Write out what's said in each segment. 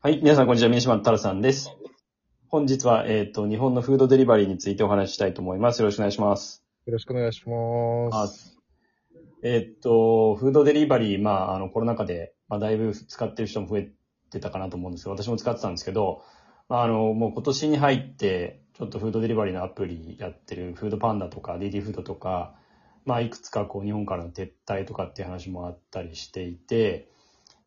はい、皆さんこんにちは、宮島太郎さんです。本日は、えっ、と、日本のフードデリバリーについてお話ししたいと思います。よろしくお願いします。よろしくお願いします。えっ、と、フードデリバリー、まあ、あの、コロナ禍で、まあ、だいぶ使ってる人も増えてたかなと思うんですけど、私も使ってたんですけど、まあ、あの、もう今年に入って、ちょっとフードデリバリーのアプリやってる、フードパンダとか、DD フードとか、まあ、いくつかこう、日本からの撤退とかっていう話もあったりしていて、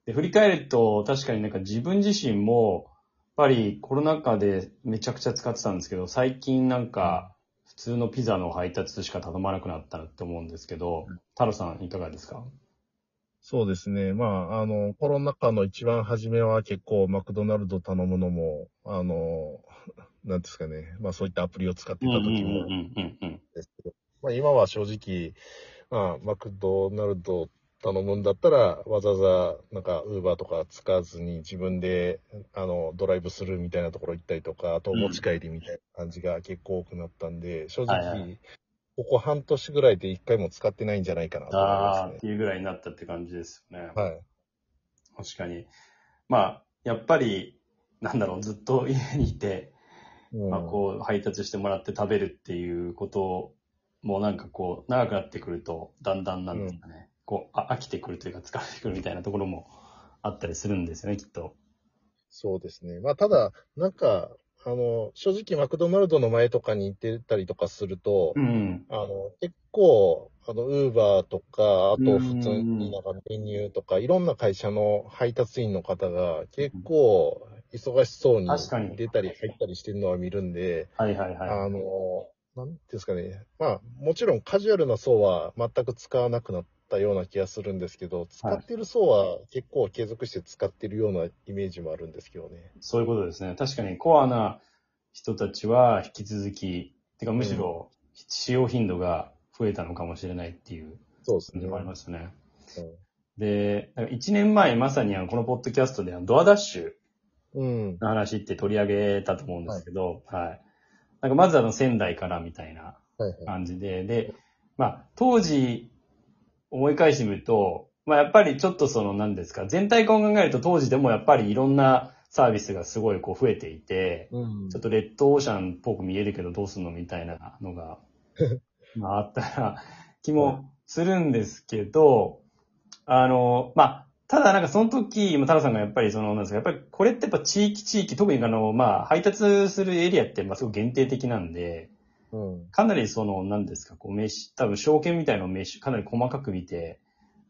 で、振り返ると、確かになんか自分自身も、やっぱりコロナ禍でめちゃくちゃ使ってたんですけど、最近なんか、普通のピザの配達しか頼まなくなったなって思うんですけど、太郎さんいかがですか？そうですね。まあ、あの、コロナ禍の一番初めは結構マクドナルド頼むのも、あの、なんですかね。まあそういったアプリを使ってた時もうんうんうん。ですけど、まあ今は正直、まあマクドナルド頼むんだったら、わざわざなんかウーバーとか使わずに自分であのドライブするみたいなところ行ったりとか、あと持ち帰りみたいな感じが結構多くなったんで、正直、はいはいここ半年ぐらいで一回も使ってないんじゃないかなと思いますねっていうぐらいになったって感じですよね。はい。確かに。まあ、やっぱり、なんだろう、ずっと家にいて、うんまあ、こう、配達してもらって食べるっていうこともなんかこう、長くなってくると、だんだんなんですかね、こうあ、飽きてくるというか、疲れてくるみたいなところもあったりするんですよね、きっと。そうですね。まあ、ただ、なんか、あの、正直マクドナルドの前とかに行ってたりとかすると、うん。あの、結構、あの、ウーバーとか、あうんと普通になんかメニューとか、いろんな会社の配達員の方が結構忙しそうに出たり入ったりしてるのは見るんで、はいはいはい。あの、なんですかね。まあ、もちろんカジュアルな層は全く使わなくなったような気がするんですけど、使ってる層は結構継続して使ってるようなイメージもあるんですけどね。そういうことですね。確かにコアな人たちは引き続き、てかむしろ使用頻度が増えたのかもしれないっていうそうですね。感じもありますね。うんで、なんか1年前まさにこのポッドキャストでドアダッシュうん。の話って取り上げたと思うんですけど、はい。なんかまずあの仙台からみたいなはいはい。感じで、で、まあ当時思い返してみると、まあやっぱりちょっとその何ですか、全体感を考えると当時でもやっぱりいろんなサービスがすごいこう増えていて、うん。ちょっとレッドオーシャンっぽく見えるけどどうすんのみたいなのが、まああったら 気もするんですけど、あの、まあ、ただなんかその時、まあ太郎さんがやっぱりその、なんですか、やっぱりこれってやっぱ地域地域、特にあの、まあ、配達するエリアって、まあ、すごい限定的なんで、うん。かなりその、なんですか、こう、飯、多分証券みたいなのを飯、かなり細かく見て、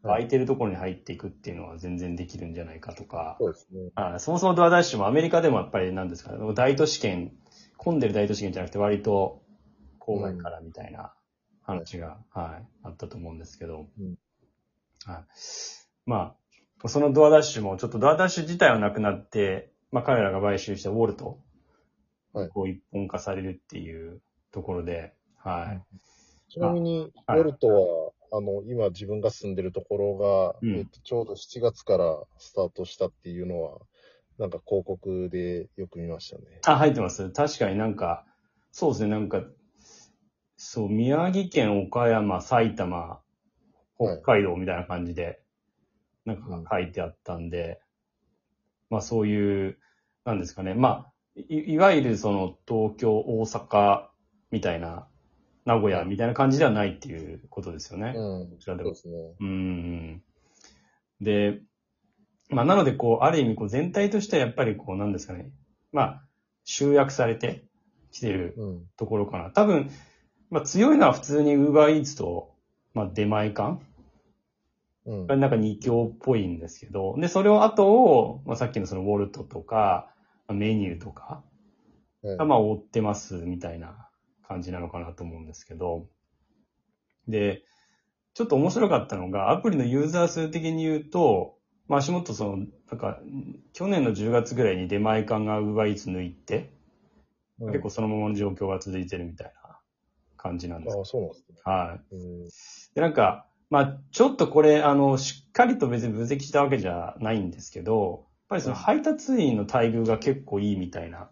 空いてるところに入っていくっていうのは全然できるんじゃないかとか、そうですね。あそもそもドアダッシュもアメリカでもやっぱりなんですか、大都市圏、混んでる大都市圏じゃなくて割と郊外からみたいな話が、はい、あったと思うんですけど、うんはい。まあ、そのドアダッシュもちょっとドアダッシュ自体はなくなって、まあ彼らが買収したウォルト、はいこう一本化されるっていうところで、はい。ちなみに、はいウォルトは、あの、今自分が住んでるところが、うんえっと、ちょうど7月からスタートしたっていうのは、なんか広告でよく見ましたね。あ、入ってます。確かになんか、そうですね、なんか、そう、宮城県、岡山、埼玉、北海道みたいな感じで、なんか書いてあったんで、まあそういう、なんですかね、まあ、いいわゆるその東京、大阪みたいな、名古屋みたいな感じではないっていうことですよね。うん。こちらではそうですね。うーん。で、まあ、なので、こう、ある意味、こう、全体としてはやっぱり、こう、なんですかね。まあ、集約されてきてるうん。ところかな。多分、まあ、強いのは普通に Uber Eats と、まあ、出前館うん。なんか二強っぽいんですけど、で、それを後を、まあ、さっきのそのウォルトとか、まあメニューとかはいが、まあ、追ってますみたいな感じなのかなと思うんですけど、で、ちょっと面白かったのが、アプリのユーザー数的に言うと、まあ、足元その、なんか、去年の10月ぐらいに出前館が Uber Eats 抜いて、うん結構そのままの状況が続いてるみたいな感じなんです。ああ、そうなんですね。はい。うん。で、なんか、まあ、ちょっとこれ、あの、しっかりと別に分析したわけじゃないんですけど、やっぱりその配達員の待遇が結構いいみたいな。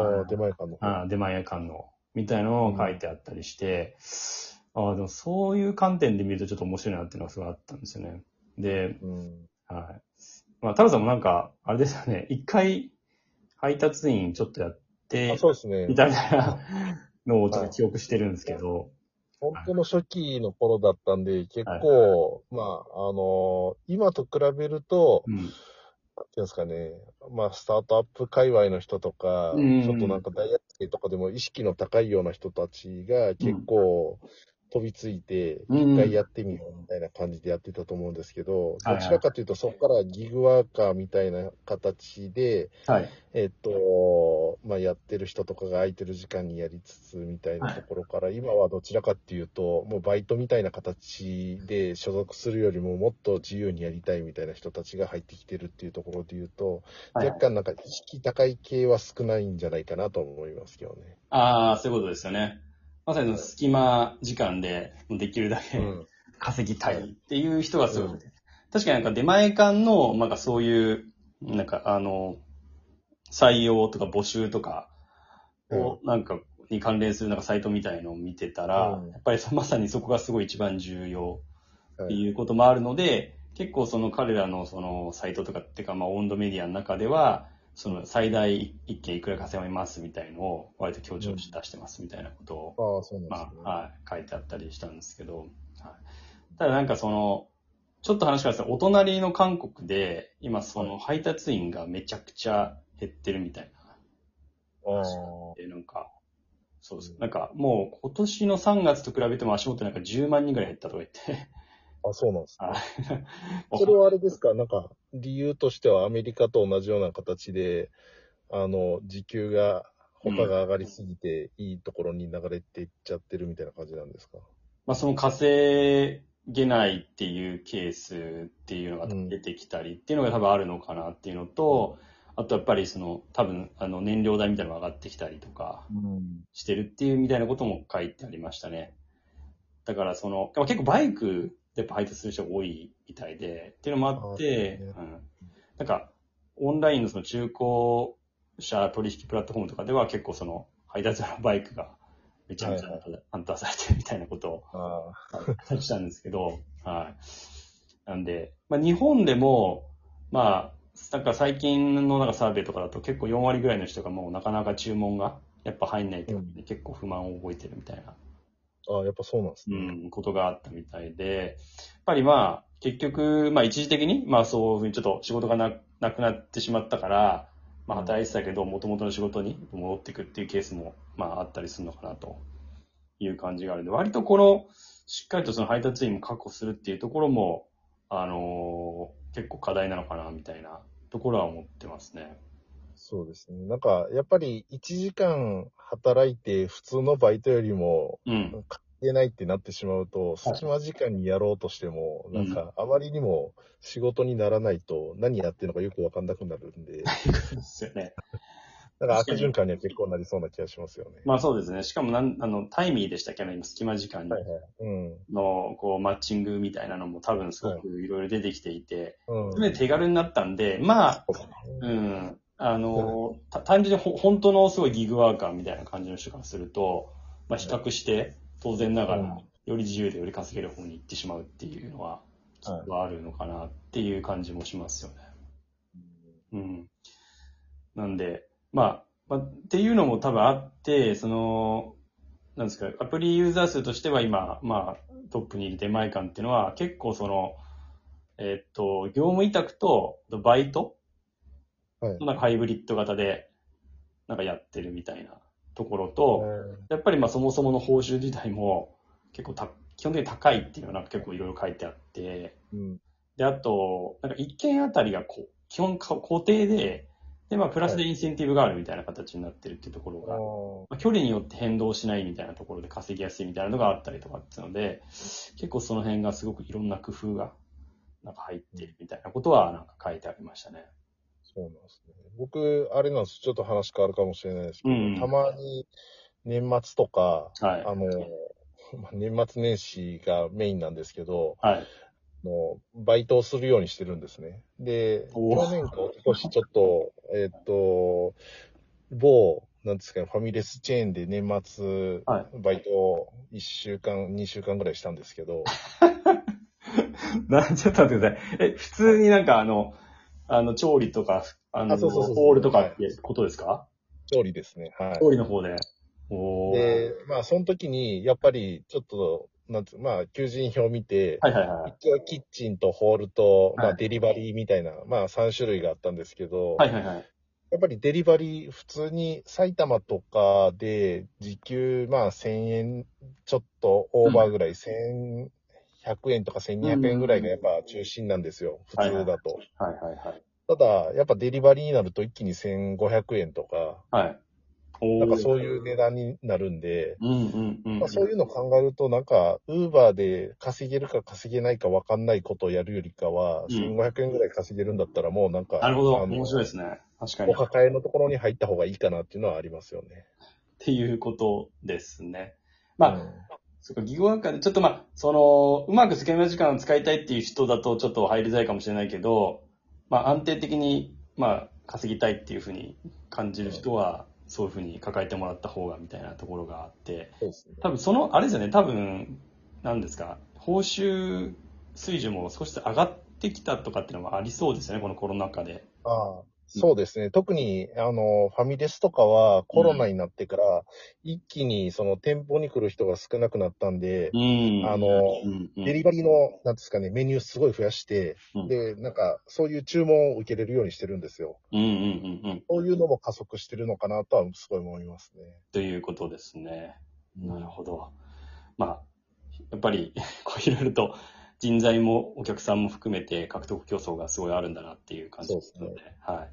ああ、出前館の方。ああ出前館の、みたいなのを書いてあったりして、ああ、でもそういう観点で見るとちょっと面白いなっていうのがすごいあったんですよね。で、うん。はい。まあ、太郎さんもなんか、あれですよね、一回配達員ちょっとやってあ、そうですねみ。たいなのをちょっと記憶してるんですけど、本当の初期の頃だったんで、結構、まあ、あの今と比べると、うん。ていうんですかね、まあ、スタートアップ界隈の人とか、うんちょっとなんか大学生とかでも意識の高いような人たちが結構飛びついて、うん一回やってみようみたいな感じでやってたと思うんですけど、どちらかというとそこからギグワーカーみたいな形で、はい。えっと、まあ、やってる人とかが空いてる時間にやりつつみたいなところから、今はどちらかっていうと、もうバイトみたいな形で所属するよりももっと自由にやりたいみたいな人たちが入ってきてるっていうところで言うと、はい若干なんか意識高い系は少ないんじゃないかなと思いますけどね。ああ、そういうことですよね。まさにその隙間時間でできるだけうん。稼ぎたいっていう人がすごい、うん確かになんか出前館の、なんかそういう、なんかあの、採用とか募集とかを、なんか、に関連するなんかサイトみたいのを見てたら、うんやっぱりそまさにそこがすごい一番重要ってはい。いうこともあるので、結構その彼らのそのサイトとかっていうか、まあ温度メディアの中では、その最大一件いくら稼げますみたいのを割と強調して出してますみたいなことを。まあ、はい、書いてあったりしたんですけど、はい、ただなんかその、ちょっと話がしたお隣の韓国で、今その配達員がめちゃくちゃ減ってるみたいな。ああ。で、なんか、そうです。なんかもう今年の3月と比べても足元なんか10万人ぐらい減ったとか言って。あ、そうなんですね。はいそれはあれですか？なんか、理由としてはアメリカと同じような形で、あの、時給が、他が上がりすぎて、いいところに流れていっちゃってるみたいな感じなんですか？まあその稼げないっていうケースっていうのが出てきたりっていうのが多分あるのかなっていうのと、あとやっぱりその多分あの燃料代みたいなのが上がってきたりとかうん。してるっていうみたいなことも書いてありましたね。だからその、まあ結構バイクでやっぱ配達する人が多いみたいで、っていうのもあって、あうん。なんかオンラインのその中古車取引プラットフォームとかでは結構その配達のバイクがめちゃめちゃはい安定されてるみたいなことをあ感じたんですけど、はい。なんで、まあ、日本でも、まあ、なんか最近のなんかサーベイとかだと結構4割ぐらいの人がもうなかなか注文がやっぱ入んないってことで結構不満を覚えてるみたいな、あ、あやっぱそうなんですうね。ん、ことがあったみたいで、やっぱりまあ、結局、まあ一時的に、まあそういうふうにちょっと仕事がななくなってしまったから、まあ働いてたけど、元々の仕事に戻っていくっていうケースも、まああったりするのかなという感じがあるんで、割とこの、しっかりとその配達員も確保するっていうところも、あのー結構課題なのかな、みたいなところは思ってますね。そうですね。なんか、やっぱり1時間働いて普通のバイトよりも、うん。関係ないってなってしまうと、隙間時間にやろうとしても、なんか、あまりにも仕事にならないと、何やってるのかよくわかんなくなるんで、ですよね。なんか悪循環には結構なりそうな気がしますよね。まあそうですね。しかもなん、あの、タイミーでしたっけ？ね、今、隙間時間はいはい。うん。の、こう、マッチングみたいなのも多分すごくいろいろ出てきていて、うん。それで手軽になったんで、まあ、うん。あの、た単純にほ本当のすごいギグワーカーみたいな感じの人からすると、まあ比較して、当然ながら、うんより自由でより稼げる方に行ってしまうっていうのは、きっとあるのかなっていう感じもしますよね。うん。なんで、まあ、まあ、っていうのも多分あって、その、なんですか、アプリユーザー数としては今、まあ、トップにいる出前館っていうのは、結構その、えっと、業務委託とバイトはい。なんかハイブリッド型で、なんかやってるみたいなところと、うんやっぱりまあそもそもの報酬自体も結構た基本的に高いっていうのがなんか結構いろいろ書いてあって、うん。で、あと、なんか一件あたりがこう基本か固定で、で、まあプラスでインセンティブがあるみたいな形になってるっていうところが、あまあ、距離によって変動しないみたいなところで稼ぎやすいみたいなのがあったりとかっていうので、結構その辺がすごくいろんな工夫がなんか入っているみたいなことはなんか書いてありましたね。そうなんですね。僕、あれなんです。ちょっと話変わるかもしれないですけど、うんたまに年末とか、はい。あの、まあ年末年始がメインなんですけど、はい。のバイトをするようにしてるんですね。で、去年か一昨年ちょっと、えっ、と、某、なんですかね、ファミレスチェーンで年末、はバイトを1週間、2週間ぐらいしたんですけど、な、ちょっと待ってください。え、普通になんかあの、あの、調理とか、あの、あそうそうそうそうホールとかってことですか？調理ですね。はい。調理の方で。おー。で、まあ、その時に、やっぱり、ちょっと、なんつう、まあ、求人票を見て、はいはいはい。一応キッチンとホールと、まあ、はいデリバリーみたいな、まあ、3種類があったんですけど、はいはいはい。やっぱりデリバリー、普通に埼玉とかで、時給、まあ、1000円ちょっとオーバーぐらい、1100円とか1200円ぐらいがやっぱ中心なんですよ、普通だと。はいはいはい。ただ、やっぱデリバリーになると一気に1500円とか、はい。なんかそういう値段になるんで、そういうのを考えると、なんか、ウーバーで稼げるか稼げないか分かんないことをやるよりかは、うん1500円ぐらい稼げるんだったら、もうなんか、なるほど。面白いですね。確かに。お抱えのところに入った方がいいかなっていうのはありますよね。っていうことですね。まあ、うんそっか、ギゴワーカーで、ちょっとまあ、その、うまく隙間時間を使いたいっていう人だとちょっと入りづらいかもしれないけど、まあ安定的に、まあ、稼ぎたいっていうふうに感じる人は、そういうふうに抱えてもらった方がみたいなところがあって、そうですね。多分その、あれですよね、多分、なんですか、報酬水準も少しずつ上がってきたとかっていうのもありそうですよね、このコロナ禍で。ああそうですね。特に、あの、ファミレスとかはコロナになってから、一気にその店舗に来る人が少なくなったんで、うんあのうんうんデリバリーの、なんですかね、メニューすごい増やして、うんで、なんか、そういう注文を受けれるようにしてるんですよ。うんうんうんうん。そういうのも加速してるのかなとはすごい思いますね。ということですね。なるほど。まあ、やっぱり、こういろいろと人材もお客さんも含めて獲得競争がすごいあるんだなっていう感じですので、ではい。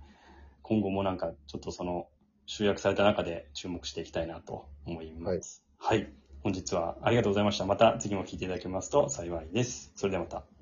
今後もなんかちょっとその集約された中で注目していきたいなと思います。はい。本日はありがとうございました。また次も聞いていただけますと幸いです。それではまた。